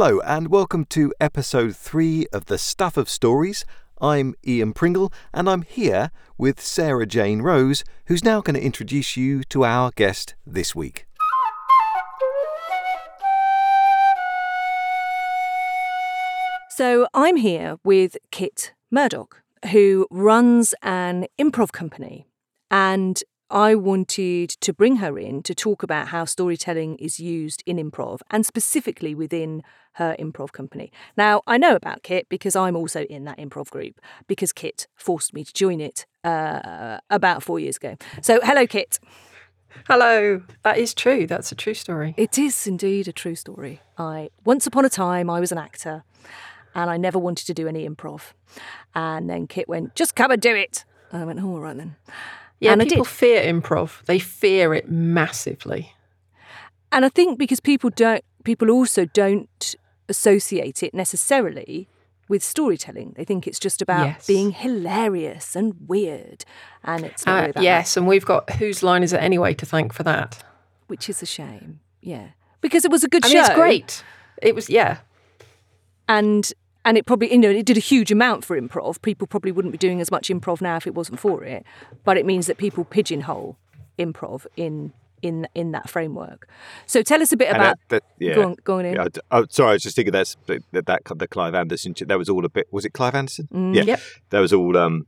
Hello, and welcome to episode three of The Stuff of Stories. I'm Ian Pringle, and I'm here with Sarah Jane Rose, who's now going to introduce you to our guest this week. So I'm here with Kit Murdoch, who runs an improv company. And I wanted to bring her in to talk about how storytelling is used in improv and specifically within her improv company. Now, I know about Kit because I'm also in that improv group because Kit forced me to join it uh, about four years ago. So, hello, Kit. Hello. That is true. That's a true story. It is indeed a true story. I once upon a time I was an actor and I never wanted to do any improv. And then Kit went, "Just come and do it." And I went, "Oh, all right then." Yeah, and people fear improv. They fear it massively. And I think because people don't, people also don't associate it necessarily with storytelling. They think it's just about Yes. being hilarious and weird, and it's not Uh, really about yes, and we've got whose line is it anyway to thank for that. that, which is a shame. Yeah, because it was a good I show. mean, it's great. It was, yeah. and and it probably you know it did a huge amount for improv. People probably wouldn't be doing as much improv now if it wasn't for it. But it means that people pigeonhole improv in in in that framework. So tell us a bit about. that- that- yeah. Go on, go on in. Yeah, I oh, sorry, I was just thinking that's that, that, that the Clive Anderson. That was all a bit. Was it Clive Anderson? Mm. Yeah, Yep. that was all. Um,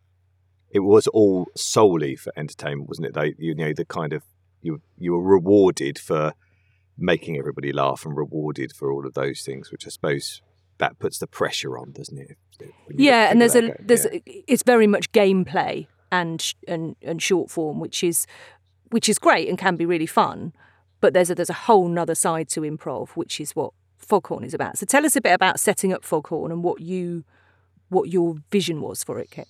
it was all solely for entertainment, wasn't it? They, you know, the kind of you you were rewarded for making everybody laugh and rewarded for all of those things, which I suppose that puts the pressure on, doesn't it? yeah, and there's a that there's Yeah. a, it's very much gameplay and and and short form, which is which is great and can be really fun. But there's a there's a whole nother side to improv, which is what Foghorn is about. So tell us a bit about setting up Foghorn and what you what your vision was for it, Kit.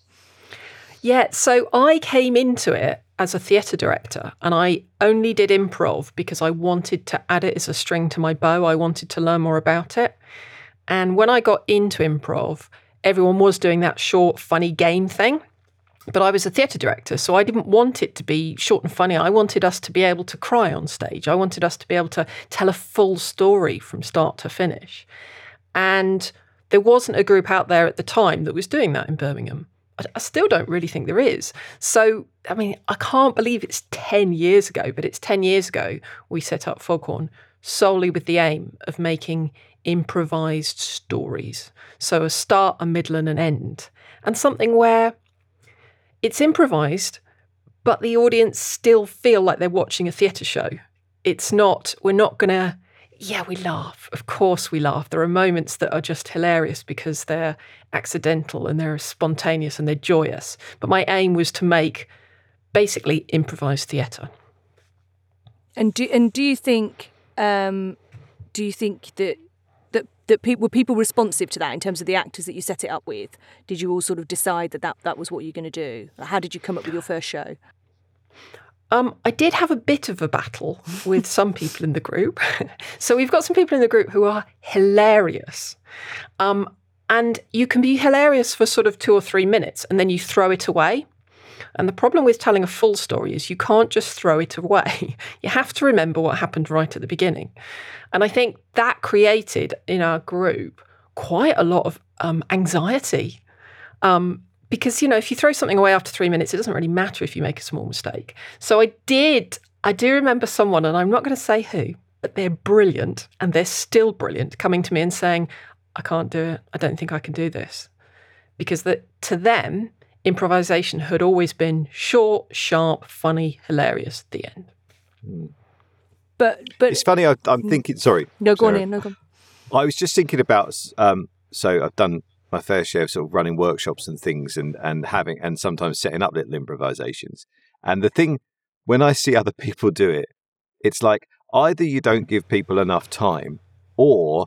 Yeah, so I came into it as a theatre director and I only did improv because I wanted to add it as a string to my bow. I wanted to learn more about it. And when I got into improv, everyone was doing that short, funny game thing. But I was a theatre director, so I didn't want it to be short and funny. I wanted us to be able to cry on stage. I wanted us to be able to tell a full story from start to finish. And there wasn't a group out there at the time that was doing that in Birmingham. I, still don't really think there is. So, I mean, I can't believe it's 10 years ago, but it's 10 years ago we set up Foghorn solely with the aim of making improvised stories. So, a start, a middle, and an end. And something where it's improvised, but the audience still feel like they're watching a theatre show. It's not, we're not going to, yeah, we laugh. Of course we laugh. There are moments that are just hilarious because they're accidental and they're spontaneous and they're joyous. But my aim was to make basically improvised theatre. And do and do you think um, do you think that that were people responsive to that in terms of the actors that you set it up with? Did you all sort of decide that that, that was what you're going to do? How did you come up with your first show? Um, I did have a bit of a battle with some people in the group. so we've got some people in the group who are hilarious. Um, and you can be hilarious for sort of two or three minutes and then you throw it away. And the problem with telling a full story is you can't just throw it away. You have to remember what happened right at the beginning. And I think that created in our group quite a lot of um, anxiety. Um, because, you know, if you throw something away after three minutes, it doesn't really matter if you make a small mistake. So I did, I do remember someone, and I'm not going to say who, but they're brilliant and they're still brilliant, coming to me and saying, I can't do it. I don't think I can do this. Because that to them, improvisation had always been short, sharp, funny, hilarious the end. But but It's funny. I, I'm thinking. Sorry. no, go on in. No, go on. I was just thinking about. Um, so I've done my fair share of sort of running workshops and things, and and having and sometimes setting up little improvisations. And the thing when I see other people do it, it's like either you don't give people enough time, or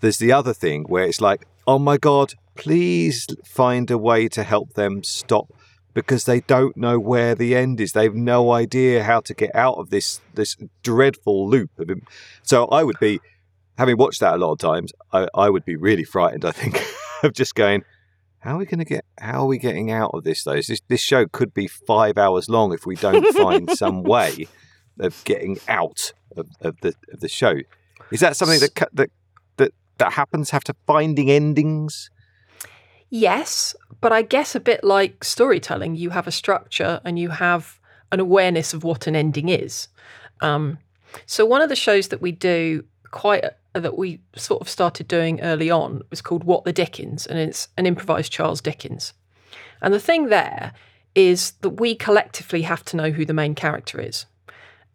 there's the other thing where it's like, oh my god, please find a way to help them stop because they don't know where the end is. They've no idea how to get out of this this dreadful loop. So I would be having watched that a lot of times, I, I would be really frightened, I think, of just going, how are we going to get, how are we getting out of this though? This, this show could be five hours long if we don't find some way of getting out of, of the of the show. Is that something that, that, that that happens have to finding endings? Yes, but I guess a bit like storytelling, you have a structure and you have an awareness of what an ending is. Um, so one of the shows that we do quite uh, that we sort of started doing early on was called What the Dickens, and it's an improvised Charles Dickens. And the thing there is that we collectively have to know who the main character is.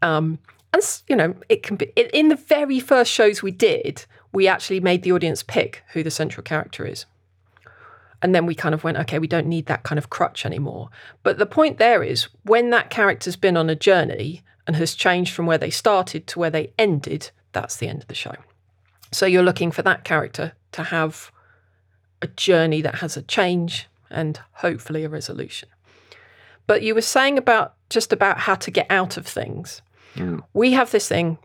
Um, and you know, it can be in the very first shows we did, we actually made the audience pick who the central character is. And then we kind of went, okay, we don't need that kind of crutch anymore. But the point there is when that character's been on a journey and has changed from where they started to where they ended, that's the end of the show. So you're looking for that character to have a journey that has a change and hopefully a resolution. But you were saying about just about how to get out of things. Mm. We have this thing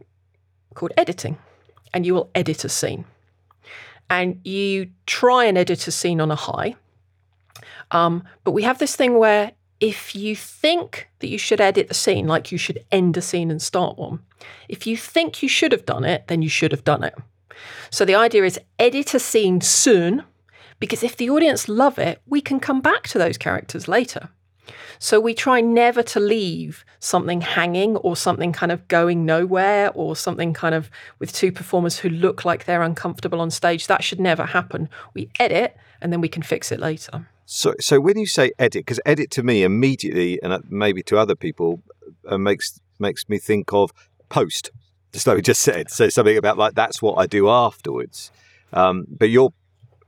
called editing, and you will edit a scene and you try and edit a scene on a high. Um, but we have this thing where if you think that you should edit the scene, like you should end a scene and start one, if you think you should have done it, then you should have done it. So the idea is edit a scene soon, because if the audience love it, we can come back to those characters later. So we try never to leave something hanging or something kind of going nowhere or something kind of with two performers who look like they're uncomfortable on stage. That should never happen. We edit and then we can fix it later. So, so when you say edit, because edit to me immediately, and maybe to other people, uh, makes makes me think of post. Just like we just said, so something about like that's what I do afterwards. Um, but you're,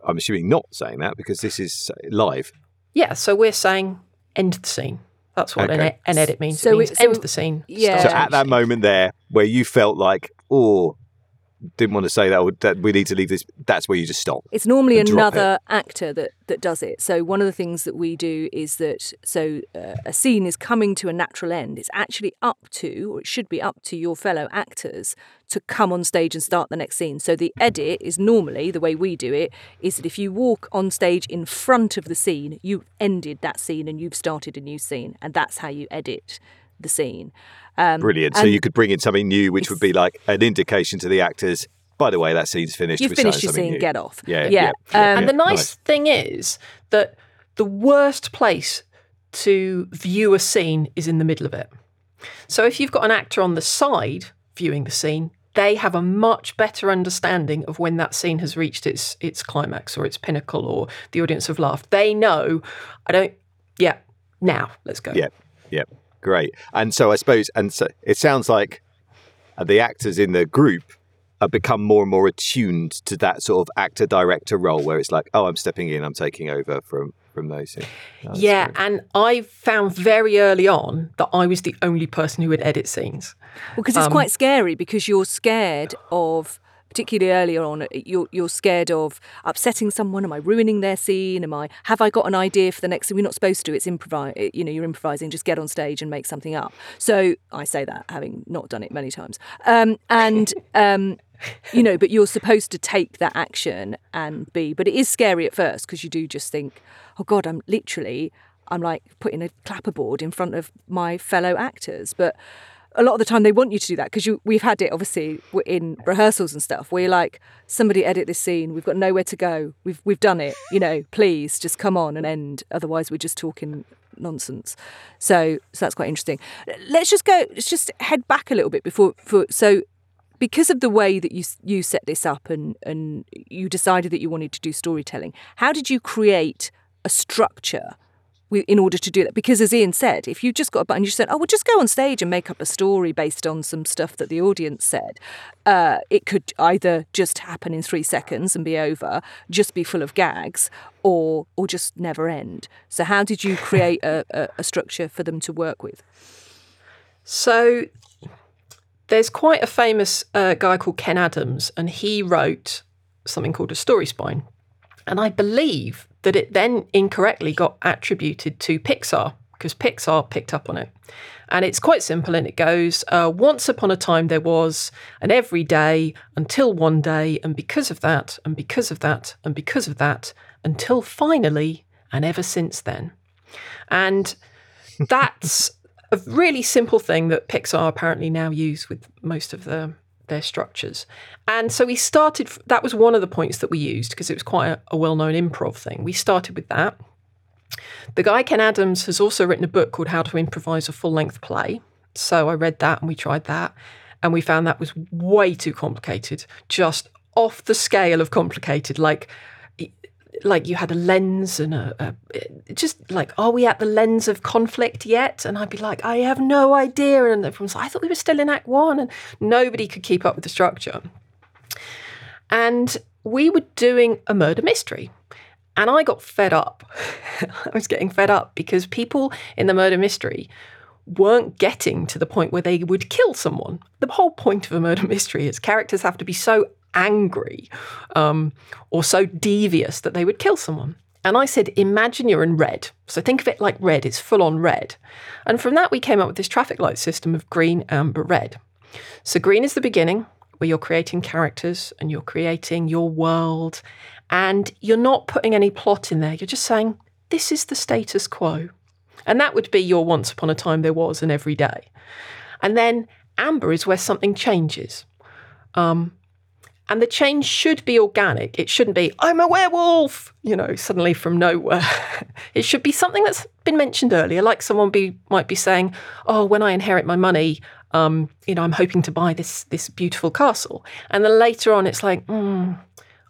I'm assuming, not saying that because this is live. Yeah, so we're saying end the scene. That's what okay. an, an, edit means. So it means it, so, end the scene. Yeah. So at that moment there, where you felt like, oh, didn't want to say that, that we need to leave this. That's where you just stop. It's normally another actor that that does it. So one of the things that we do is that so uh, a scene is coming to a natural end. It's actually up to, or it should be up to your fellow actors to come on stage and start the next scene. So the edit is normally the way we do it is that if you walk on stage in front of the scene, you ended that scene and you've started a new scene, and that's how you edit the scene. Um, Brilliant. So you could bring in something new, which would be like an indication to the actors. By the way, that scene's finished. You've finished your scene. New. Get off. Yeah, yeah. yeah. Um, and the nice, nice thing is that the worst place to view a scene is in the middle of it. So if you've got an actor on the side viewing the scene, they have a much better understanding of when that scene has reached its its climax or its pinnacle or the audience have laughed. They know, I don't, yeah, now let's go. Yeah, yeah. Great. And so I suppose, and so it sounds like the actors in the group have become more and more attuned to that sort of actor director role where it's like, oh, I'm stepping in, I'm taking over from from those. yeah, great. and I found very early on that I was the only person who would edit scenes. Well, because it's um, quite scary because you're scared of particularly earlier on, you're you're scared of upsetting someone. Am I ruining their scene? Am I have I got an idea for the next? We're not supposed to. It's improvise. You know, you're improvising. Just get on stage and make something up. So I say that having not done it many times. Um, and um, you know, but you're supposed to take that action and be. But it is scary at first because you do just think, oh God, I'm literally. I'm like putting a clapperboard in front of my fellow actors, but a lot of the time they want you to do that because we've had it obviously in rehearsals and stuff. Where you're like somebody edit this scene. We've got nowhere to go. We've we've done it. You know please just come on and end. Otherwise we're just talking nonsense. So so that's quite interesting. Let's just go let's just head back a little bit before for so because of the way that you you set this up and and you decided that you wanted to do storytelling how did you create a structure in order to do that. Because as Ian said, if you just got a button, you said, "Oh, we'll just go on stage and make up a story based on some stuff that the audience said," uh, it could either just happen in three seconds and be over, just be full of gags, or or just never end. So, how did you create a, a, a structure for them to work with? So. There's quite a famous uh, guy called Kenn Adams, and he wrote something called a story spine. And I believe that it then incorrectly got attributed to Pixar because Pixar picked up on it. And it's quite simple and it goes uh, Once upon a time there was an every day until one day, and because of that, and because of that, and because of that, until finally, and ever since then. And that's a really simple thing that Pixar apparently now use with most of the their structures. And so we started, that was one of the points that we used because it was quite a, a well known improv thing. We started with that. The guy, Kenn Adams, has also written a book called How to Improvise a Full Length Play. So I read that and we tried that. And we found that was way too complicated, just off the scale of complicated. Like, like you had a lens and a, a, just like are we at the lens of conflict yet? And i'd be like i have no idea. And everyone's like i thought we were still in act one and nobody could keep up with the structure. And we were doing a murder mystery and i got fed up. I was getting fed up because people in the murder mystery weren't getting to the point where they would kill someone. The whole point of a murder mystery is characters have to be so angry um, or so devious that they would kill someone. And I said, imagine you're in red. So think of it like red, it's full on red. And from that, we came up with this traffic light system of green, amber, red. So green is the beginning, where you're creating characters and you're creating your world. And you're not putting any plot in there. You're just saying, this is the status quo. And that would be your once upon a time there was and every day. And then amber is where something changes. Um, and the change should be organic. It shouldn't be, I'm a werewolf, you know, suddenly from nowhere. it should be something that's been mentioned earlier, like someone be might be saying, Oh, when I inherit my money, um, you know, I'm hoping to buy this this beautiful castle. And then later on it's like, mm,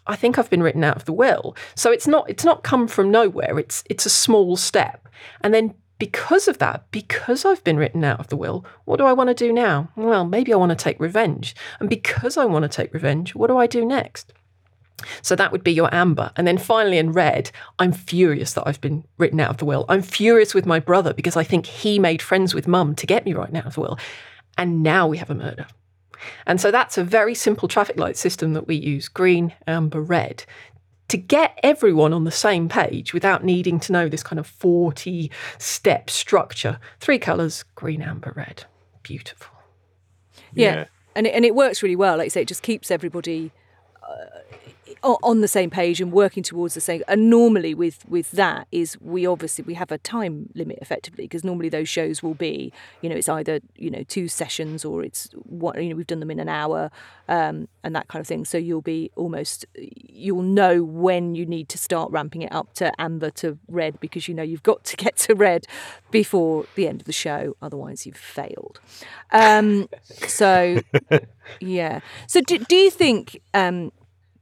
I think I've been written out of the will. So it's not it's not come from nowhere. It's it's a small step. And then because of that, because I've been written out of the will, what do I want to do now? Well, maybe I want to take revenge. And because I want to take revenge, what do I do next? So that would be your amber. And then finally in red, I'm furious that I've been written out of the will. I'm furious with my brother because I think he made friends with mum to get me right out of the will. And now we have a murder. And so that's a very simple traffic light system that we use green, amber, red to get everyone on the same page without needing to know this kind of 40 step structure. Three colours green, amber, red. Beautiful. Yeah. yeah. And, it, and it works really well. Like I say, it just keeps everybody uh, on the same page and working towards the same and normally with with that is we obviously we have a time limit effectively because normally those shows will be you know it's either you know two sessions or it's what you know we've done them in an hour um, and that kind of thing. So you'll be almost you'll know when you need to start ramping it up to amber to red because you know you've got to get to red before the end of the show otherwise you've failed. Um, so yeah. So do, do you think um,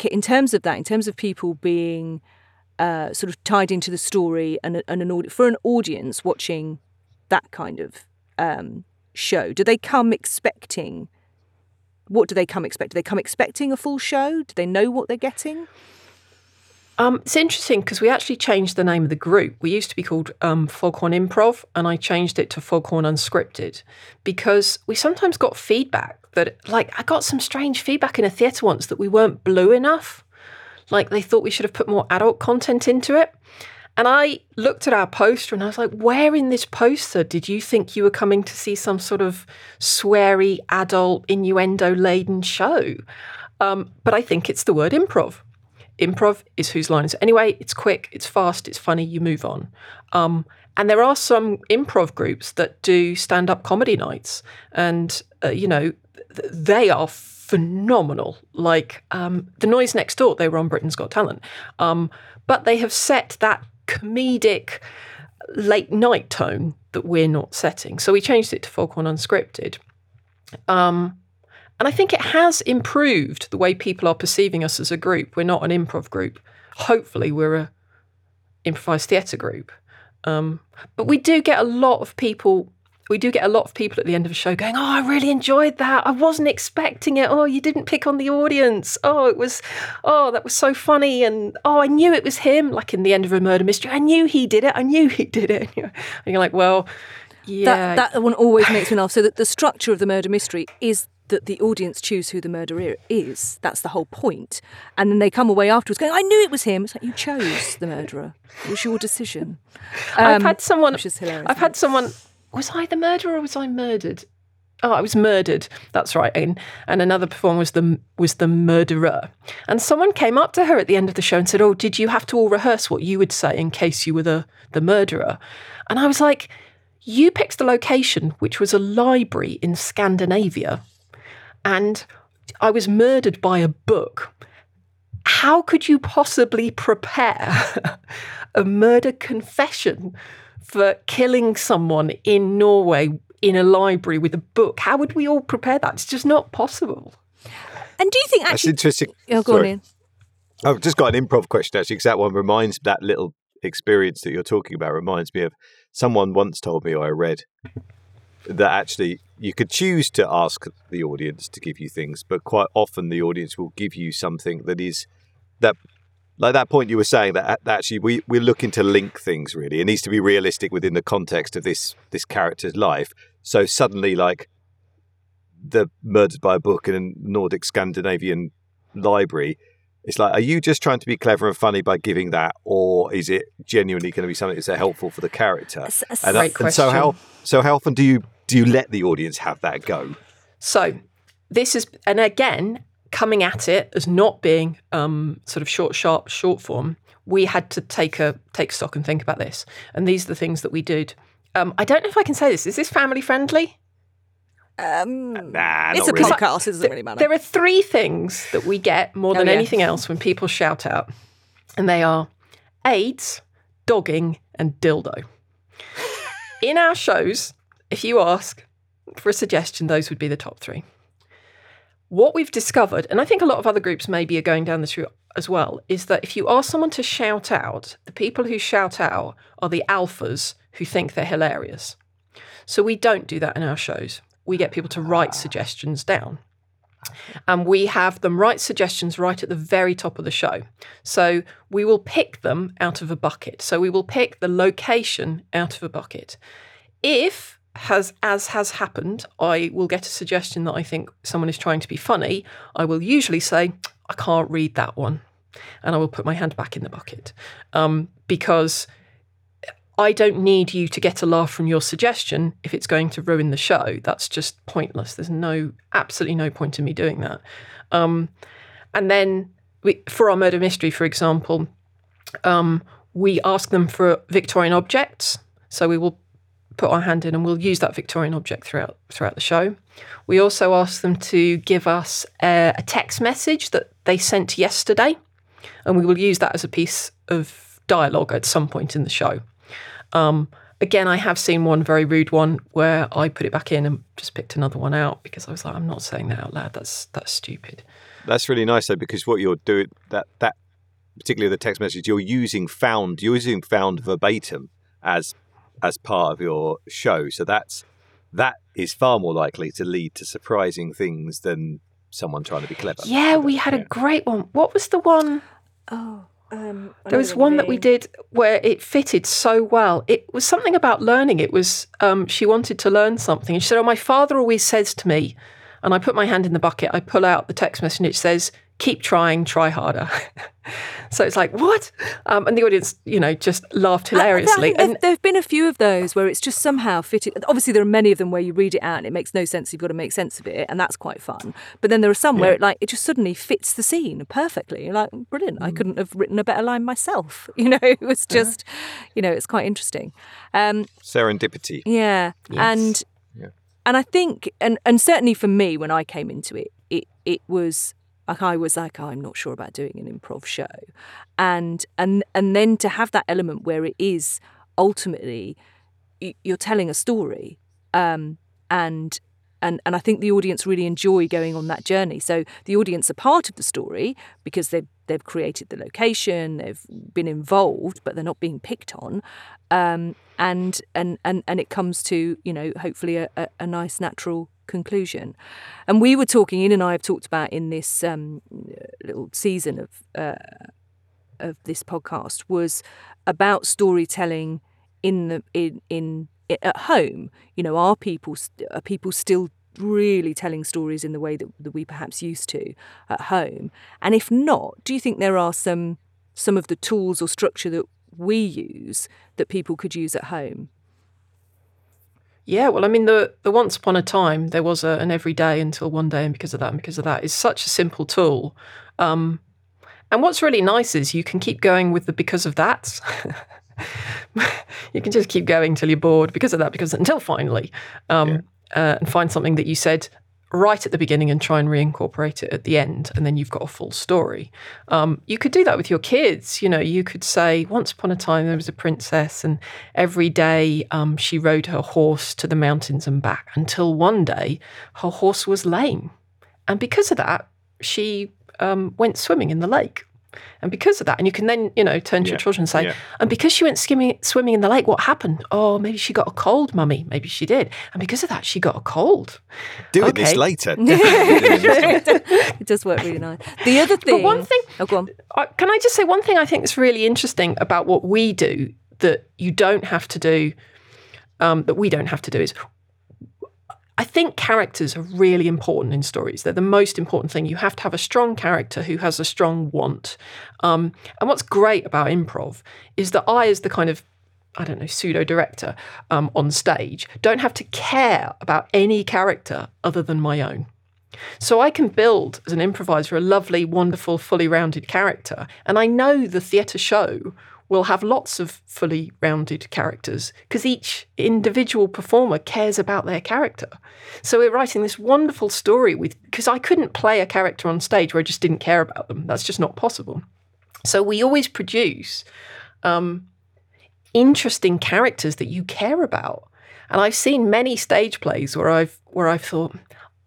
in terms of that, in terms of people being uh, sort of tied into the story and, and an for an audience watching that kind of um, show, do they come expecting? What do they come expect? Do they come expecting a full show? Do they know what they're getting? Um, it's interesting because we actually changed the name of the group. We used to be called um, Foghorn Improv, and I changed it to Foghorn Unscripted because we sometimes got feedback that, like, I got some strange feedback in a theatre once that we weren't blue enough. Like, they thought we should have put more adult content into it. And I looked at our poster and I was like, where in this poster did you think you were coming to see some sort of sweary, adult, innuendo laden show? Um, but I think it's the word improv improv is whose line is it anyway. It's quick, it's fast, it's funny. You move on. Um, and there are some improv groups that do stand up comedy nights, and uh, you know they are phenomenal. Like um, the Noise Next Door, they were on Britain's Got Talent, um, but they have set that comedic late night tone that we're not setting. So we changed it to Foghorn Unscripted. Um, and I think it has improved the way people are perceiving us as a group. We're not an improv group. Hopefully, we're a improvised theatre group. Um, but we do get a lot of people. We do get a lot of people at the end of a show going, "Oh, I really enjoyed that. I wasn't expecting it. Oh, you didn't pick on the audience. Oh, it was, oh, that was so funny. And oh, I knew it was him. Like in the end of a murder mystery, I knew he did it. I knew he did it. And you're like, well, yeah. That, that one always makes me laugh. So that the structure of the murder mystery is that the audience choose who the murderer is. That's the whole point. And then they come away afterwards going, I knew it was him. It's like you chose the murderer. It was your decision. Um, I've had someone which is hilarious. I've had someone was I the murderer or was I murdered? Oh, I was murdered. That's right. And, and another performer was the was the murderer. And someone came up to her at the end of the show and said, "Oh, did you have to all rehearse what you would say in case you were the the murderer?" And I was like, "You picked the location, which was a library in Scandinavia." And I was murdered by a book. How could you possibly prepare a murder confession for killing someone in Norway in a library with a book? How would we all prepare that? It's just not possible. And do you think That's actually? interesting. Oh, go on, Sorry. Ian. I've just got an improv question actually, because that one reminds that little experience that you're talking about reminds me of someone once told me or I read that actually you could choose to ask the audience to give you things, but quite often the audience will give you something that is that like that point you were saying that, that actually we, we're looking to link things really. It needs to be realistic within the context of this this character's life. So suddenly like the murdered by a book in a Nordic Scandinavian library it's like, are you just trying to be clever and funny by giving that, or is it genuinely going to be something that's helpful for the character? S- s- And, uh, Great and so how so how often do you do you let the audience have that go? So this is, and again, coming at it as not being um, sort of short, sharp, short form. We had to take a take stock and think about this, and these are the things that we did. Um, I don't know if I can say this. Is this family friendly? Um, Nah, it's not a really. podcast. It doesn't really matter. There are three things that we get more Oh, than yeah. anything else when people shout out, and they are AIDS, dogging, and dildo. In our shows, if you ask for a suggestion, those would be the top three. What we've discovered, and I think a lot of other groups maybe are going down this route as well, is that if you ask someone to shout out, the people who shout out are the alphas who think they're hilarious. So we don't do that in our shows. We get people to write ah. suggestions down. And we have them write suggestions right at the very top of the show. So we will pick them out of a bucket. So we will pick the location out of a bucket. If has as has happened, I will get a suggestion that I think someone is trying to be funny. I will usually say, I can't read that one. And I will put my hand back in the bucket. Um, because I don't need you to get a laugh from your suggestion if it's going to ruin the show. That's just pointless. There's no, absolutely no point in me doing that. Um, and then we, for our murder mystery, for example, um, we ask them for Victorian objects. So we will put our hand in and we'll use that Victorian object throughout throughout the show. We also ask them to give us a, a text message that they sent yesterday, and we will use that as a piece of dialogue at some point in the show. Um, again, I have seen one very rude one where I put it back in and just picked another one out because I was like, I'm not saying that out loud. That's that's stupid. That's really nice though, because what you're doing that that particularly the text message you're using found you're using found verbatim as as part of your show. So that's that is far more likely to lead to surprising things than someone trying to be clever. Yeah, we had a great one. What was the one? oh, um, I There was what you one that we did where it fitted so well. It was something about learning. It was um, she wanted to learn something, and she said, "Oh, my father always says to me," and I put my hand in the bucket. I pull out the text message, and it says, "Keep trying, try harder." so it's like what? Um, and the audience, you know, just laughed I- I hilariously. And there have been a few of those where it's just somehow fitted. Obviously, there are many of them where you read it out and it makes no sense. You've got to make sense of it, and that's quite fun. But then there are some where it like it just suddenly fits the scene perfectly. You're like, brilliant! I couldn't have written a better line myself. You know, it was just, you know, it's quite interesting. Um, Serendipity. yeah, and and I think, and and certainly for me, when I came into it, it it was like I was like, I'm not sure about doing an improv show, and and and then to have that element where it is ultimately you're telling a story, um, and and and I think the audience really enjoy going on that journey. So the audience are part of the story because they've they've created the location, they've been involved, but they're not being picked on. Um, and and and and it comes to you know hopefully a, a, a nice natural conclusion. And we were talking, Ian and I have talked about in this um, little season of uh, of this podcast was about storytelling in the in in at home. You know, are people are people still really telling stories in the way that, that we perhaps used to at home? And if not, do you think there are some some of the tools or structure that we use that people could use at home? Yeah, well, I mean, the the once upon a time there was a, an every day until one day, and because of that, and because of that, is such a simple tool. Um, and what's really nice is you can keep going with the because of that. you can just keep going till you're bored because of that, because until finally, um, uh, and find something that you said right at the beginning and try and reincorporate it at the end, and then you've got a full story. Um, you could do that with your kids. You know, you could say, once upon a time there was a princess, and every day um, she rode her horse to the mountains and back until one day her horse was lame. And because of that, she um, went swimming in the lake. And because of that, and you can then, you know, turn to Yeah, your children and say, yeah. and because she went skimming, swimming in the lake, what happened? Oh, maybe she got a cold, mummy. Maybe she did. And because of that, she got a cold. Doing this Okay. later. Definitely doing it does work really nice. The other thing. But one thing, Oh, go on. Can I just say one thing I think is really interesting about what we do that you don't have to do, um, that we don't have to do is I think characters are really important in stories. They're the most important thing. You have to have a strong character who has a strong want. Um, and what's great about improv is that I, as the kind of I don't know, pseudo director um, on stage, don't have to care about any character other than my own. So I can build as an improviser a lovely, wonderful, fully rounded character. And I know the theatre show will have lots of fully rounded characters because each individual performer cares about their character. So we're writing this wonderful story with because I couldn't play a character on stage where I just didn't care about them. That's just not possible. So we always produce um, interesting characters that you care about. And I've seen many stage plays where I've where I've thought,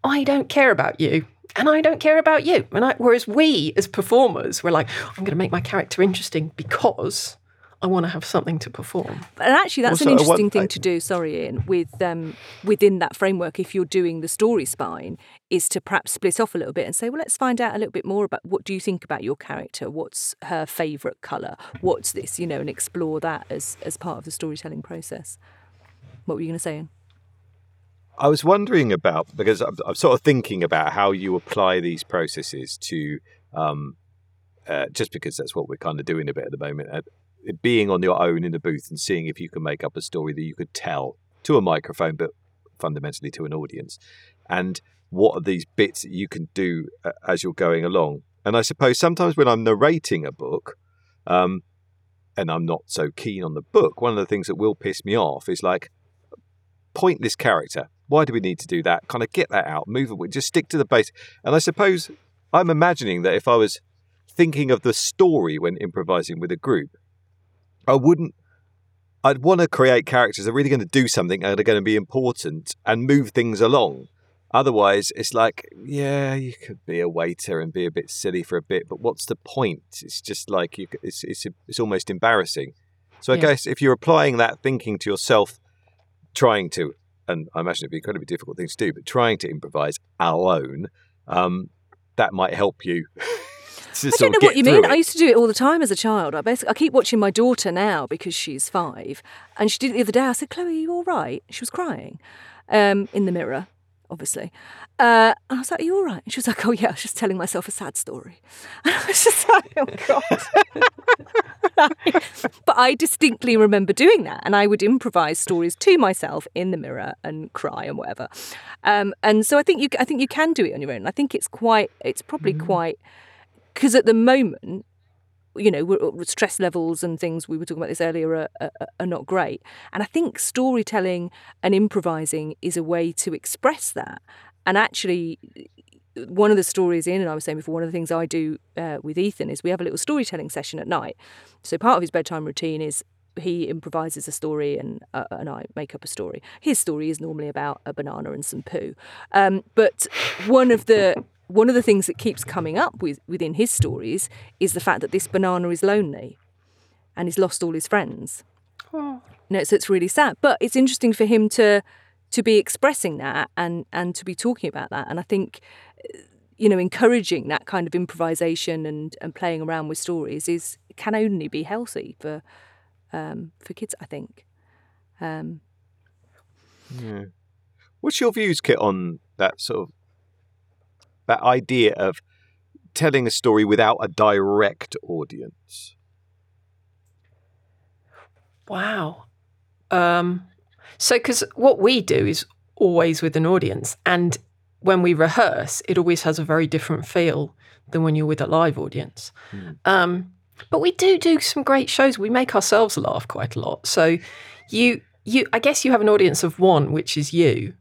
I don't care about you. And I don't care about you. And I, whereas we as performers, we're like, I'm going to make my character interesting because I want to have something to perform. And actually, that's an Also, uh, interesting one- thing I- to do. Sorry, Ian. With um, within that framework, if you're doing the story spine, is to perhaps split off a little bit and say, well, let's find out a little bit more about what do you think about your character. What's her favourite colour? What's this? You know, and explore that as as part of the storytelling process. What were you going to say? Ian? I was wondering about because I'm, I'm sort of thinking about how you apply these processes to, um, uh, just because that's what we're kind of doing a bit at the moment. Uh, being on your own in the booth and seeing if you can make up a story that you could tell to a microphone, but fundamentally to an audience, and what are these bits that you can do uh, as you're going along. And I suppose sometimes when I'm narrating a book, um, and I'm not so keen on the book, one of the things that will piss me off is like pointless character. Why do we need to do that? Kind of get that out, move it, just stick to the base. And I suppose I'm imagining that if I was thinking of the story when improvising with a group, I wouldn't. I'd want to create characters that are really going to do something and are going to be important and move things along. Otherwise, it's like, yeah, you could be a waiter and be a bit silly for a bit, but what's the point? It's just like you, it's it's it's almost embarrassing. So I Yeah. guess if you're applying that thinking to yourself, trying to, and I imagine it'd be an incredibly difficult thing to do, but trying to improvise alone, um, that might help you. to I don't know what you mean. it. I used to do it all the time as a child. I basically I keep watching my daughter now because she's five, and she did it the other day. I said, "Chloe, are you all right?" She was crying um, in the mirror, obviously. Uh, and I was like, "Are you all right?" And she was like, "Oh yeah, I was just telling myself a sad story." And I was just like, "Oh god." but I distinctly remember doing that, and I would improvise stories to myself in the mirror and cry and whatever. Um, and so I think you, I think you can do it on your own. I think it's quite, it's probably quite because at the moment, you know, stress levels and things we were talking about this earlier are, are, are not great. And I think storytelling and improvising is a way to express that. And actually, one of the stories in, and I was saying before, one of the things I do uh, with Ethan is we have a little storytelling session at night. So part of his bedtime routine is he improvises a story and uh, and I make up a story. His story is normally about a banana and some poo, um, but one of the one of the things that keeps coming up with within his stories is the fact that this banana is lonely, and he's lost all his friends. Oh. No, so it's really sad. But it's interesting for him to to be expressing that and and to be talking about that. And I think uh, you know encouraging that kind of improvisation and and playing around with stories is can only be healthy for um, for kids. I think. Um, Yeah. What's your views, Kit, on that sort of that idea of telling a story without a direct audience? Wow. Um, so, because what we do is always with an audience, and when we rehearse, it always has a very different feel than when you're with a live audience. Hmm. Um, but we do do some great shows. We make ourselves laugh quite a lot. So, you, you, I guess you have an audience of one, which is you.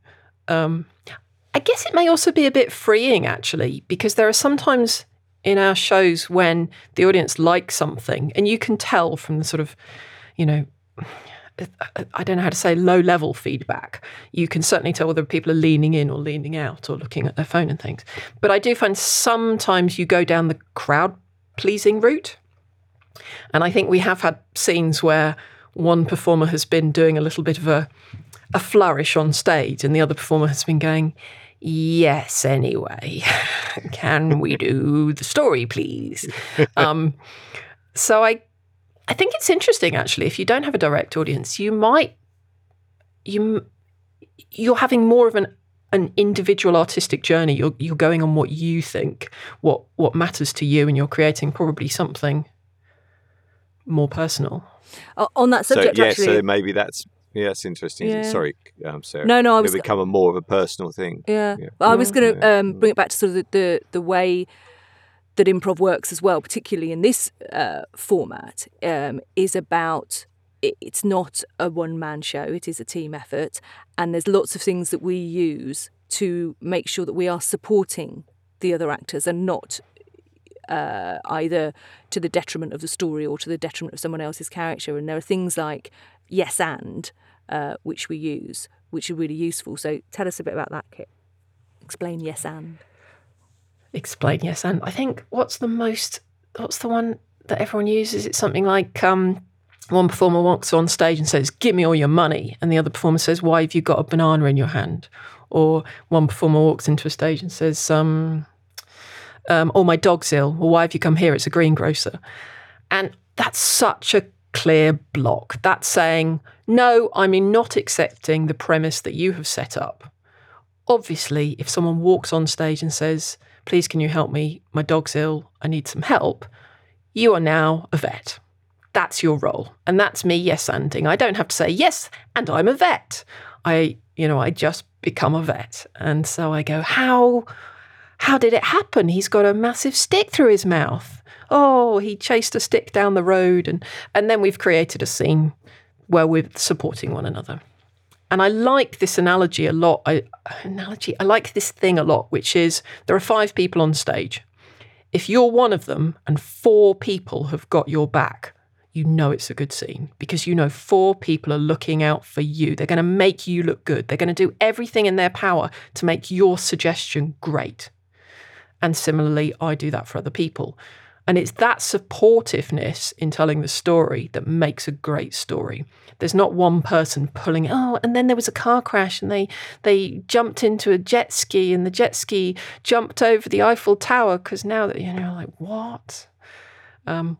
Um, I guess it may also be a bit freeing, actually, because there are sometimes in our shows when the audience likes something, and you can tell from the sort of, you know, I don't know how to say low level feedback. You can certainly tell whether people are leaning in or leaning out or looking at their phone and things. But I do find sometimes you go down the crowd pleasing route. And I think we have had scenes where one performer has been doing a little bit of a, a flourish on stage and the other performer has been going, Yes, anyway, can we do the story, please? Um, so I I think it's interesting actually. If you don't have a direct audience, you might you you're having more of an an individual artistic journey. You're you're going on what you think, what what matters to you, and you're creating probably something more personal. Uh, on that subject, so, yeah, actually, so maybe that's yeah, that's interesting. Yeah. Sorry, um, Sarah. No, no, I was- It'll become a more of a personal thing. Yeah. Yeah. Well, I was going to Yeah. um, bring it back to sort of the, the, the way that improv works as well, particularly in this uh, format, um, is about it- it's not a one man show, it is a team effort. And there's lots of things that we use to make sure that we are supporting the other actors and not uh, either to the detriment of the story or to the detriment of someone else's character. And there are things like yes and, uh, which we use, which are really useful. So tell us a bit about that, Kit. Explain yes and. Explain yes, and I think what's the most what's the one that everyone uses? It's something like um, one performer walks on stage and says, "Give me all your money," and the other performer says, "Why have you got a banana in your hand?" Or one performer walks into a stage and says, um, um, "Oh, my dog's ill." Well, why have you come here? It's a greengrocer, and that's such a clear block. That's saying, "No, I'm not accepting the premise that you have set up." obviously, if someone walks on stage and says, Please, can you help me? My dog's ill. I need some help. You are now a vet. That's your role. And that's me yes anding. I don't have to say, Yes, and I'm a vet. I, you know, I just become a vet. And so I go, How? How did it happen? He's got a massive stick through his mouth. Oh, he chased a stick down the road. And, and then we've created a scene where we're supporting one another. And I like this analogy a lot. I, analogy. I like this thing a lot, which is there are five people on stage. If you're one of them and four people have got your back, you know it's a good scene because you know four people are looking out for you. They're going to make you look good. They're going to do everything in their power to make your suggestion great. And similarly, I do that for other people. And it's that supportiveness in telling the story that makes a great story. There's not one person pulling, oh, and then there was a car crash and they they jumped into a jet ski and the jet ski jumped over the Eiffel Tower because now that you know, like what? Um,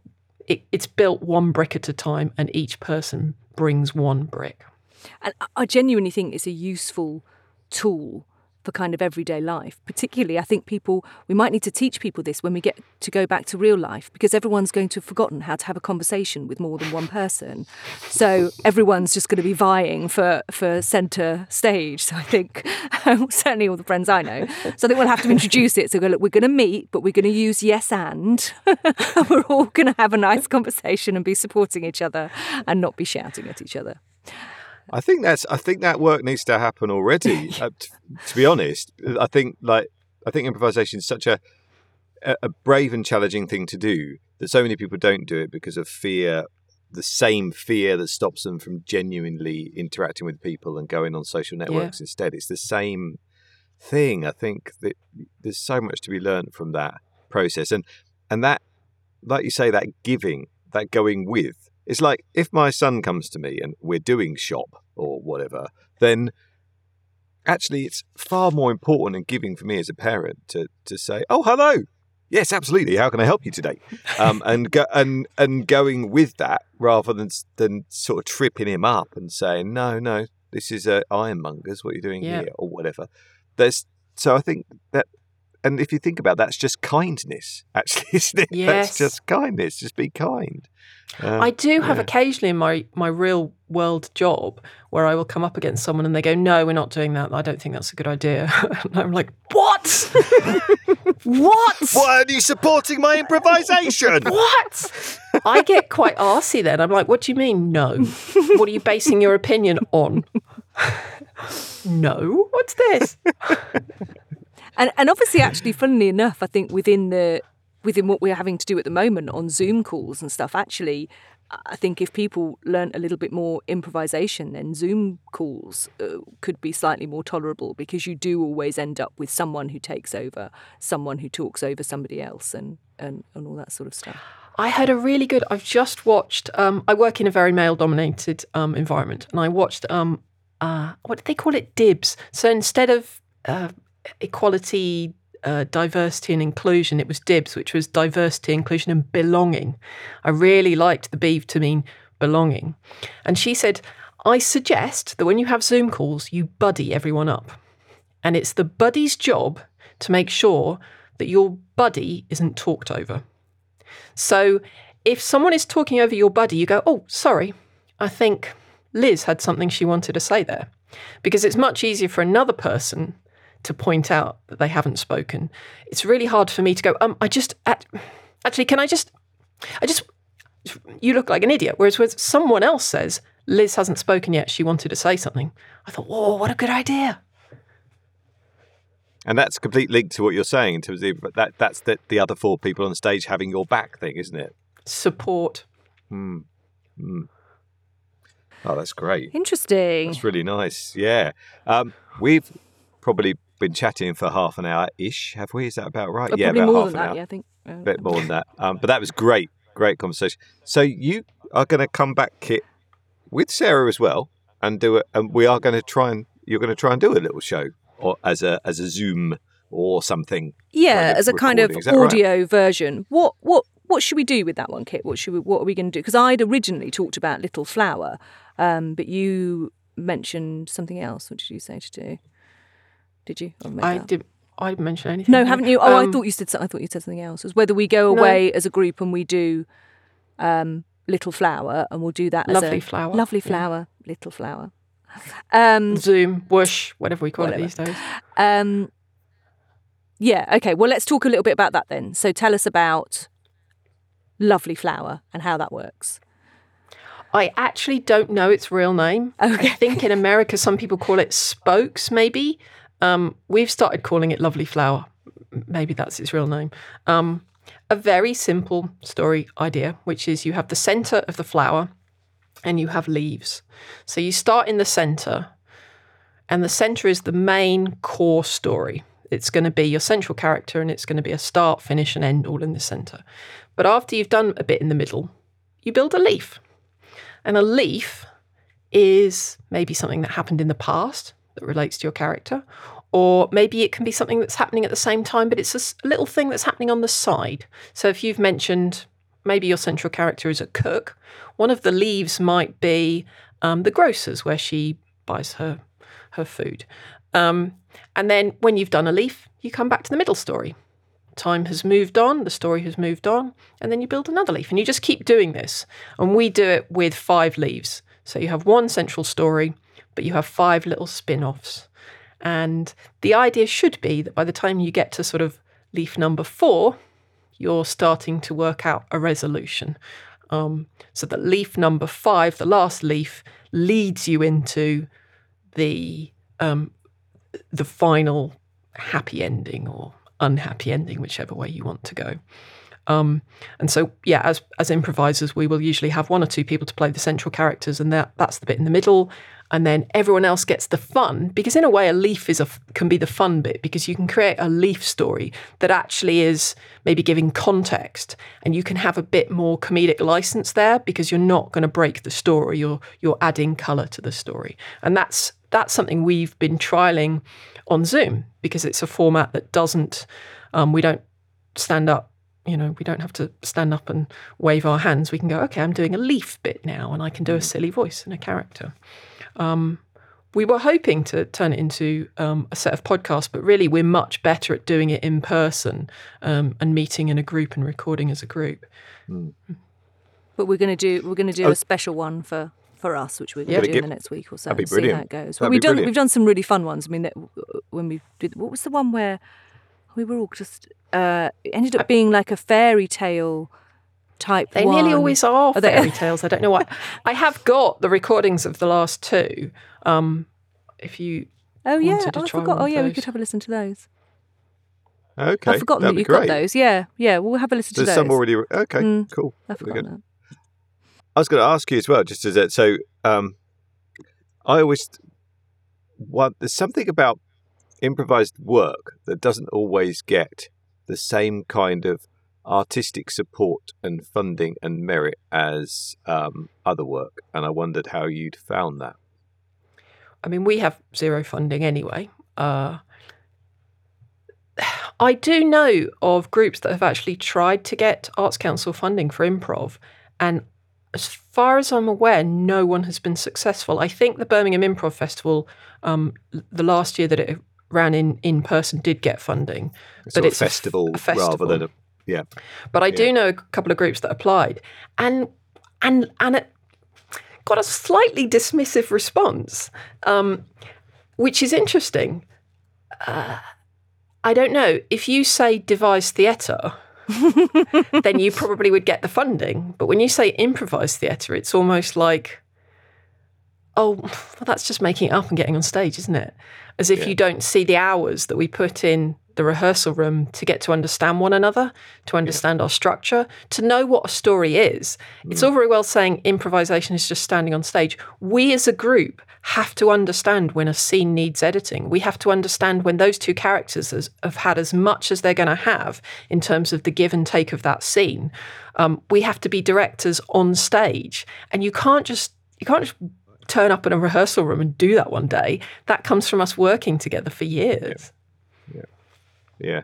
it, it's built one brick at a time, and each person brings one brick. And I- I genuinely think it's a useful tool for kind of everyday life. Particularly, I think people, we might need to teach people this when we get to go back to real life because everyone's going to have forgotten how to have a conversation with more than one person. So everyone's just going to be vying for, for centre stage. So I think, um, certainly all the friends I know. So I think we'll have to introduce it. So go, look, we're going to meet, but we're going to use yes and we're all going to have a nice conversation and be supporting each other and not be shouting at each other. I think that's. I think that work needs to happen already. uh, t- to be honest, I think like I think improvisation is such a a a brave and challenging thing to do that so many people don't do it because of fear. The same fear that stops them from genuinely interacting with people and going on social networks instead. It's the same thing. I think that there's so much to be learned from that process, and and that, like you say, that giving, that going with. It's like if my son comes to me and we're doing shop or whatever, then actually it's far more important and giving for me as a parent to to say, "Oh, hello, yes, absolutely. How can I help you today?" Um, and go, and and going with that rather than than sort of tripping him up and saying, "No, no, this is a ironmongers. What you're doing Yeah. here, or whatever." There's so I think that. And if you think about that, that's just kindness, actually, isn't it? Yes. That's just kindness. Just be kind. Uh, I do have yeah. occasionally in my, my real world job where I will come up against someone and they go, No, we're not doing that. I don't think that's a good idea. and I'm like, What? what? Why are you supporting my improvisation? What? I get quite arsy then. I'm like, What do you mean, no? What are you basing your opinion on? no, what's this? And and obviously, actually, funnily enough, I think within the within what we're having to do at the moment on Zoom calls and stuff, actually, I think if people learnt a little bit more improvisation, then Zoom calls uh, could be slightly more tolerable because you do always end up with someone who takes over, someone who talks over somebody else, and and, and all that sort of stuff. I heard a really good. I've just watched. Um, I work in a very male-dominated um, environment, and I watched. Um, uh, what did they call it? Dibs. So instead of uh, equality, uh, diversity, and inclusion, it was DIBS, which was diversity, inclusion, and belonging. I really liked the B to mean belonging, and she said, "I suggest that when you have Zoom calls, you buddy everyone up, and it's the buddy's job to make sure that your buddy isn't talked over." So if someone is talking over your buddy, you go, oh, sorry, I think Liz had something she wanted to say there. Because it's much easier for another person to point out that they haven't spoken. It's really hard for me to go, um, I just, actually, can I just, I just, you look like an idiot. Whereas when someone else says, Liz hasn't spoken yet, she wanted to say something, I thought, whoa, what a good idea. And that's a complete link to what you're saying in terms of that that's the, the other four people on stage having your back thing, isn't it? Support. Hmm. Mm. Oh, that's great. Interesting. That's really nice. Yeah. Um, we've probably been chatting for half an hour ish, have we? Is that about right? Yeah, about half an that, hour. Yeah, I think. A bit more than that. Um, but that was great. Great conversation. So you are going to come back, Kit, with Sarah as well, and do it. And we are going to try and you're going to try and do a little show or as a as a Zoom or something. Yeah, kind of as a kind of recording. That right? audio version. What what what should we do with that one, Kit? What should we, what are we going to do? Because I'd originally talked about Little Flower, um, but you mentioned something else. What did you say to do? Did you? I that up? did. I didn't mention anything. No, haven't you? Oh, I Um, thought you said. I thought you said something else. It was whether we go No. away as a group and we do um, Little Flower, and we'll do that as Lovely a Flower, lovely yeah. flower, Little Flower. Um, Zoom, whoosh, whatever we call Whatever. it these days. Um, yeah, okay. Well, let's talk a little bit about that then. So tell us about Lovely Flower and how that works. I actually don't know its real name. Okay. I think in America some people call it spokes, maybe. Um, we've started calling it Lovely Flower. Maybe that's its real name. Um, a very simple story idea, which is you have the center of the flower and you have leaves. So you start in the center, and the center is the main core story. It's going to be your central character, and it's going to be a start, finish, and end all in the center. But after you've done a bit in the middle, you build a leaf. And a leaf is maybe something that happened in the past that relates to your character, or maybe it can be something that's happening at the same time, but it's a little thing that's happening on the side. So if you've mentioned maybe your central character is a cook, one of the leaves might be um, the grocer's where she buys her her food. Um, and then when you've done a leaf, you come back to the middle story. Time has moved on, the story has moved on, and then you build another leaf. And you just keep doing this. And we do it with five leaves. So you have one central story, but you have five little spin offs. And the idea should be that by the time you get to sort of leaf number four, you're starting to work out a resolution. Um, so that leaf number five, the last leaf, leads you into the um, the final happy ending or unhappy ending, whichever way you want to go. Um, and so, yeah, as as improvisers, we will usually have one or two people to play the central characters, and that that's the bit in the middle. And then everyone else gets the fun because, in a way, a leaf is a can be the fun bit because you can create a leaf story that actually is maybe giving context, and you can have a bit more comedic license there because you're not going to break the story. You're you're adding color to the story, and that's that's something we've been trialing on Zoom because it's a format that doesn't. Um, we don't stand up you know, we don't have to stand up and wave our hands. We can go, okay, I'm doing a leaf bit now, and I can do a silly voice and a character. Um, we were hoping to turn it into um, a set of podcasts, but really we're much better at doing it in person um, and meeting in a group and recording as a group. But we're going to do we're going to do Oh. a special one for for us, which we're going Yeah. to do in the next week or so. That'd be and see how brilliant. it goes. Well, we've done brilliant. we've done some really fun ones. I mean, that, when we did what was the one where we were all just uh, it ended up being like a fairy tale type. They one. nearly always are Are they- fairy tales. I don't know why. I have got the recordings of the last two. Um, if you Oh yeah, to oh, I try forgot. one Oh of yeah, we could have a listen to those. Okay, I've forgotten that'd that be you've got those. Yeah, yeah, we'll have a listen to There's those. some already. Okay, Mm. cool. I've Very forgotten good. that. I was going to ask you as well, just as a, so. Um, I always want there's something about improvised work that doesn't always get the same kind of artistic support and funding and merit as um, other work, and I wondered how you'd found that. I mean, we have zero funding anyway. Uh, I do know of groups that have actually tried to get Arts Council funding for improv, and as far as I'm aware, no one has been successful. I think the Birmingham Improv Festival, um, the last year that it ran in in person, did get funding, So but it's a f- festival, a festival. rather than a yeah. But I Yeah. do know a couple of groups that applied, and and and it got a slightly dismissive response, um, which is interesting. Uh, I don't know if you say devised theatre. then you probably would get the funding. But when you say improvised theatre, it's almost like, oh, well, that's just making it up and getting on stage, isn't it? As if Yeah. you don't see the hours that we put in the rehearsal room to get to understand one another, to understand our structure, to know what a story is. It's all very well saying improvisation is just standing on stage. We as a group have to understand when a scene needs editing. We have to understand when those two characters has, have had as much as they're going to have in terms of the give and take of that scene. Um, we have to be directors on stage, and you can't just you can't just turn up in a rehearsal room and do that one day. That comes from us working together for years. Yeah. Yeah.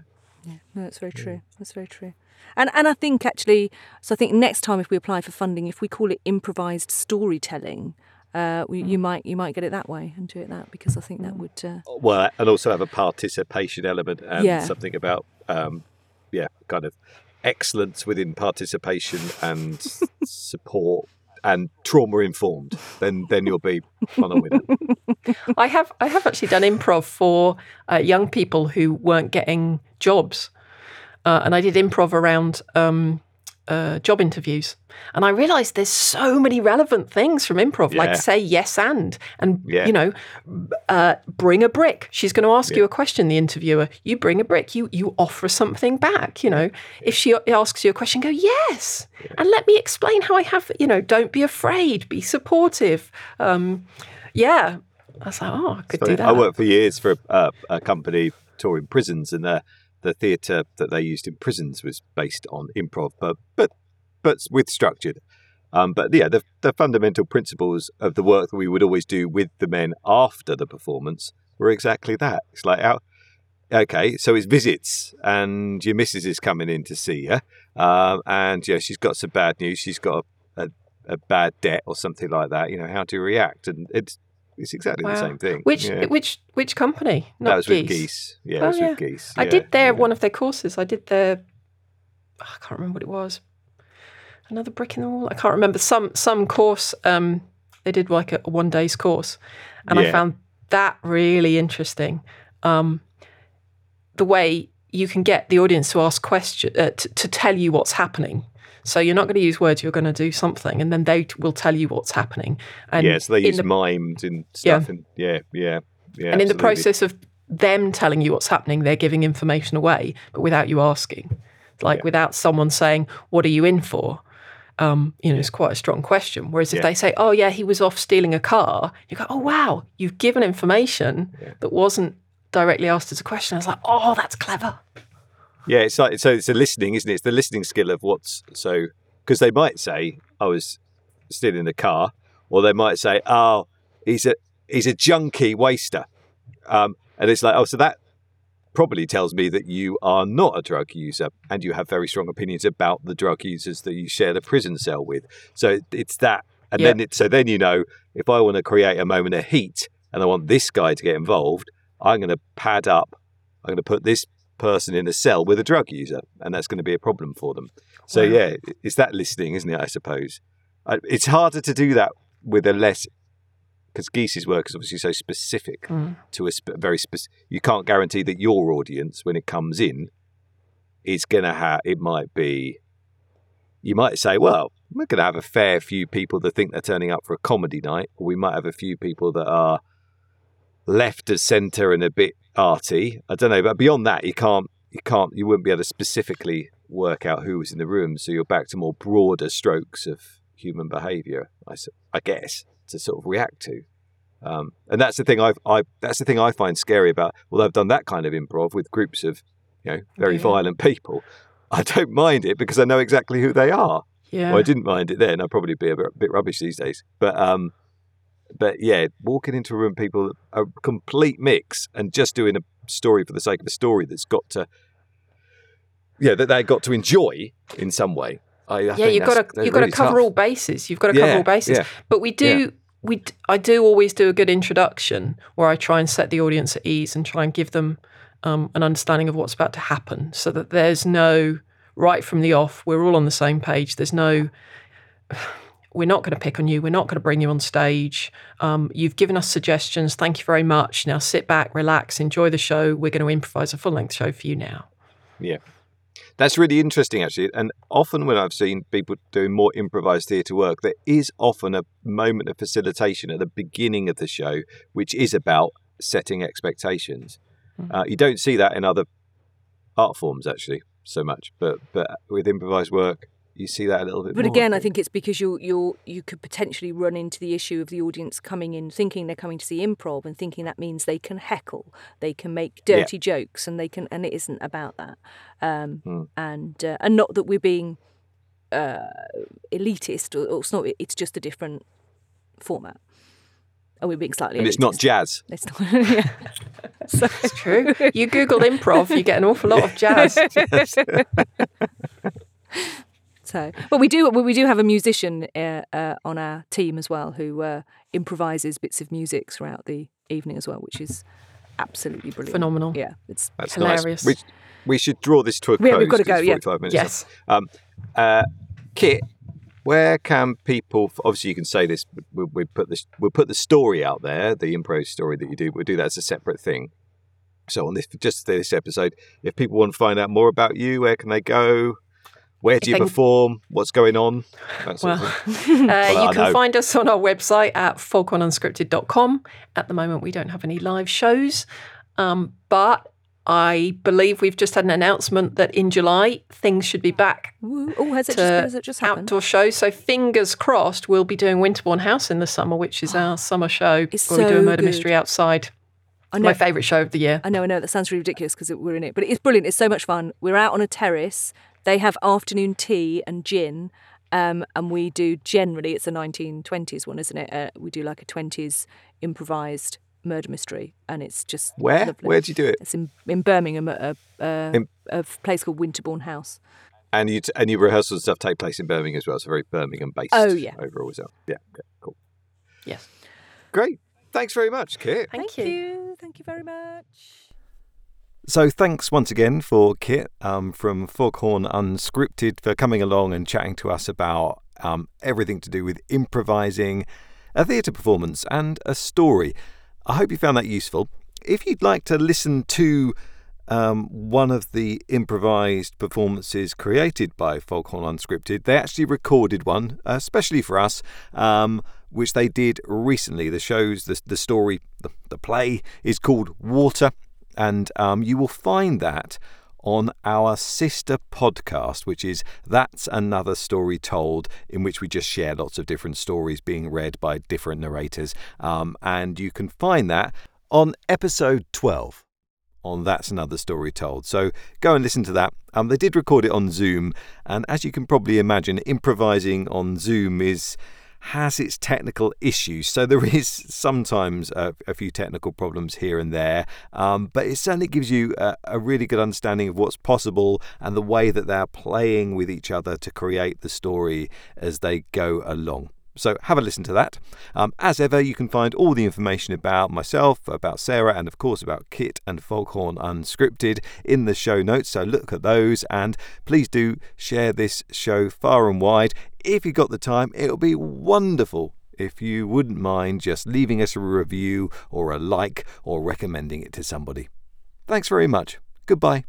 No, that's very true. That's very true. And and I think actually, so I think next time if we apply for funding, if we call it improvised storytelling, uh, we, you might you might get it that way and do it that because I think that would. Uh, Well, and also have a participation element and Yeah. something about, um, yeah, kind of excellence within participation and support and trauma informed. Then, then you'll be on a winner. I have I have actually done improv for uh, young people who weren't getting jobs, uh, and I did improv around um, uh, job interviews. And I realised there's so many relevant things from improv, Yeah. like say yes and, and Yeah. you know, uh, bring a brick. She's going to ask you a question. The interviewer, you bring a brick. You you offer something back. You know, if she asks you a question, go yes, and let me explain how I have. You know, don't be afraid. Be supportive. Um, yeah, I was like, oh, I could So do that. I worked for years for a, a company touring prisons, and the the theatre that they used in prisons was based on improv, but but but with structured. Um, but yeah, the the fundamental principles of the work that we would always do with the men after the performance were exactly that. It's like out. Okay, so it's visits, and your missus is coming in to see you, um, and yeah, she's got some bad news. She's got a, a, a bad debt or something like that. You know, how do you react, and it's it's exactly the same thing. Which Yeah. which which company? Not that was geese. with geese. Yeah, Oh, was yeah. with geese. I did their yeah. one of their courses. I did their I can't remember what it was. Another brick in the wall. I can't remember some some course. Um, they did like a, one day's course, and I found that really interesting. Um, the way you can get the audience to ask question uh, to, to tell you what's happening. So you're not going to use words. You're going to do something, and then they will tell you what's happening. And yeah, so they use the mimes and stuff, and yeah, yeah, yeah. and in the process of them telling you what's happening, they're giving information away, but without you asking. Like Yeah. without someone saying, What are you in for? Um, you know, it's quite a strong question. Whereas if Yeah. they say, Oh yeah, he was off stealing a car, you go, Oh wow, you've given information Yeah. that wasn't directly asked as a question. I was like, Oh, that's clever. Yeah, it's like so. It's a listening, isn't it? It's the listening skill of what's so because they might say, "I was still in the car," or they might say, "Oh, he's a he's a junkie waster," um, and it's like, "Oh, so that probably tells me that you are not a drug user and you have very strong opinions about the drug users that you share the prison cell with." So it- it's that, and Yeah. then it, so then you know if I want to create a moment of heat and I want this guy to get involved, I'm going to pad up. I'm going to put this person in a cell with a drug user, and that's going to be a problem for them. So Wow. yeah, it's that listening, isn't it? I suppose it's harder to do that with a less because Geese's work is obviously so specific Mm. to a sp- very specific. You can't guarantee that your audience, when it comes in, is going to have. It might be. You might say, well, we're going to have a fair few people that think they're turning up for a comedy night, or we might have a few people that are left of centre and a bit arty. I don't know, but beyond that, you can't you can't you wouldn't be able to specifically work out who was in the room. So you're back to more broader strokes of human behaviour, I guess, to sort of react to. Um, and that's the thing I've, I that's the thing I find scary about. Although I've done that kind of improv with groups of, you know, very Yeah. violent people, I don't mind it because I know exactly who they are. Yeah. Well, I didn't mind it then. I'd probably be a bit, bit rubbish these days. But um, but yeah, walking into a room, people a complete mix, and just doing a story for the sake of a story that's got to, yeah, that they got to enjoy in some way. I, I yeah, you've got to you've got to really cover tough. all bases. You've got to cover all bases. yeah. But we do we d- I do always do a good introduction where I try and set the audience at ease and try and give them um, an understanding of what's about to happen, so that there's no right from the off. We're all on the same page. There's no. We're not going to pick on you. We're not going to bring you on stage. Um, you've given us suggestions. Thank you very much. Now sit back, relax, enjoy the show. We're going to improvise a full length show for you now. Yeah. That's really interesting, actually. And often when I've seen people doing more improvised theatre work, there is often a moment of facilitation at the beginning of the show, which is about setting expectations. Mm. Uh, you don't see that in other art forms, actually, so much. But but with improvised work, you see that a little bit But more. again, I think it's because you you you could potentially run into the issue of the audience coming in thinking they're coming to see improv and thinking that means they can heckle, they can make Yeah. dirty jokes, and they can and it isn't about that. Um, Hmm. And uh, and not that we're being uh, elitist, or, or it's not. It's just a different format, and we're being slightly. and it's not jazz. It's not. yeah. So, It's true. you Google improv, you get an awful lot of jazz. So, but we do we do have a musician uh, uh, on our team as well who uh, improvises bits of music throughout the evening as well, which is absolutely brilliant. Phenomenal. Yeah, it's That's Hilarious. nice. We, we should draw this to a close. Yeah, we've got to go, yeah. 45 minutes. Yes. Um, uh, Kit, where can people? Obviously, you can say this. but We, we put this. We'll put the story out there, the improv story that you do. We'll do that as a separate thing. So on this, just this episode, if people want to find out more about you, where can they go? Where do you If they- perform? What's going on? That Well, of thing. uh, I you can know. find us on our website at foghornunscripted.com. At the moment, we don't have any live shows, um, but I believe we've just had an announcement that in July things should be back oh, has it just has it just happened? outdoor shows. So fingers crossed, we'll be doing Winterbourne House in the summer, which is our summer show It's where we do a murder good. mystery outside. I know, My favourite show of the year. I know, I know. That sounds really ridiculous because we're in it, but it's brilliant. It's so much fun. We're out on a terrace. They have afternoon tea and gin, um, and we do generally it's a 1920s one, isn't it? Uh, we do like a 20s improvised murder mystery, and it's just Where? lovely. Where do you do it? It's in, in Birmingham at a, a, In- a place called Winterbourne House. And you and your rehearsals and stuff take place in Birmingham as well. So very Birmingham based. Oh, yeah. Overall, as well. Yeah. Okay, cool. Yes. Great. Thanks very much, Kit. Thank, you. Thank you very much. So thanks once again for Kit um, from Foghorn Unscripted for coming along and chatting to us about um, everything to do with improvising, a theatre performance, and a story. I hope you found that useful. If you'd like to listen to um, one of the improvised performances created by Foghorn Unscripted, they actually recorded one, especially for us, um, which they did recently. The show's the, the story, the, the play is called Water and um, you will find that on our sister podcast, which is That's Another Story Told, in which we just share lots of different stories being read by different narrators. Um, and you can find that on episode 12 on That's Another Story Told. So go and listen to that. Um, they did record it on Zoom, and as you can probably imagine, improvising on Zoom is has its technical issues. So there is sometimes a, a few technical problems here and there, um, but it certainly gives you a, a really good understanding of what's possible and the way that they're playing with each other to create the story as they go along. So have a listen to that. Um, as ever, you can find all the information about myself, about Sarah, and of course about Kit and Foghorn Unscripted in the show notes. So look at those and please do share this show far and wide. If you've got the time, it'll be wonderful if you wouldn't mind just leaving us a review or a like or recommending it to somebody. Thanks very much. Goodbye.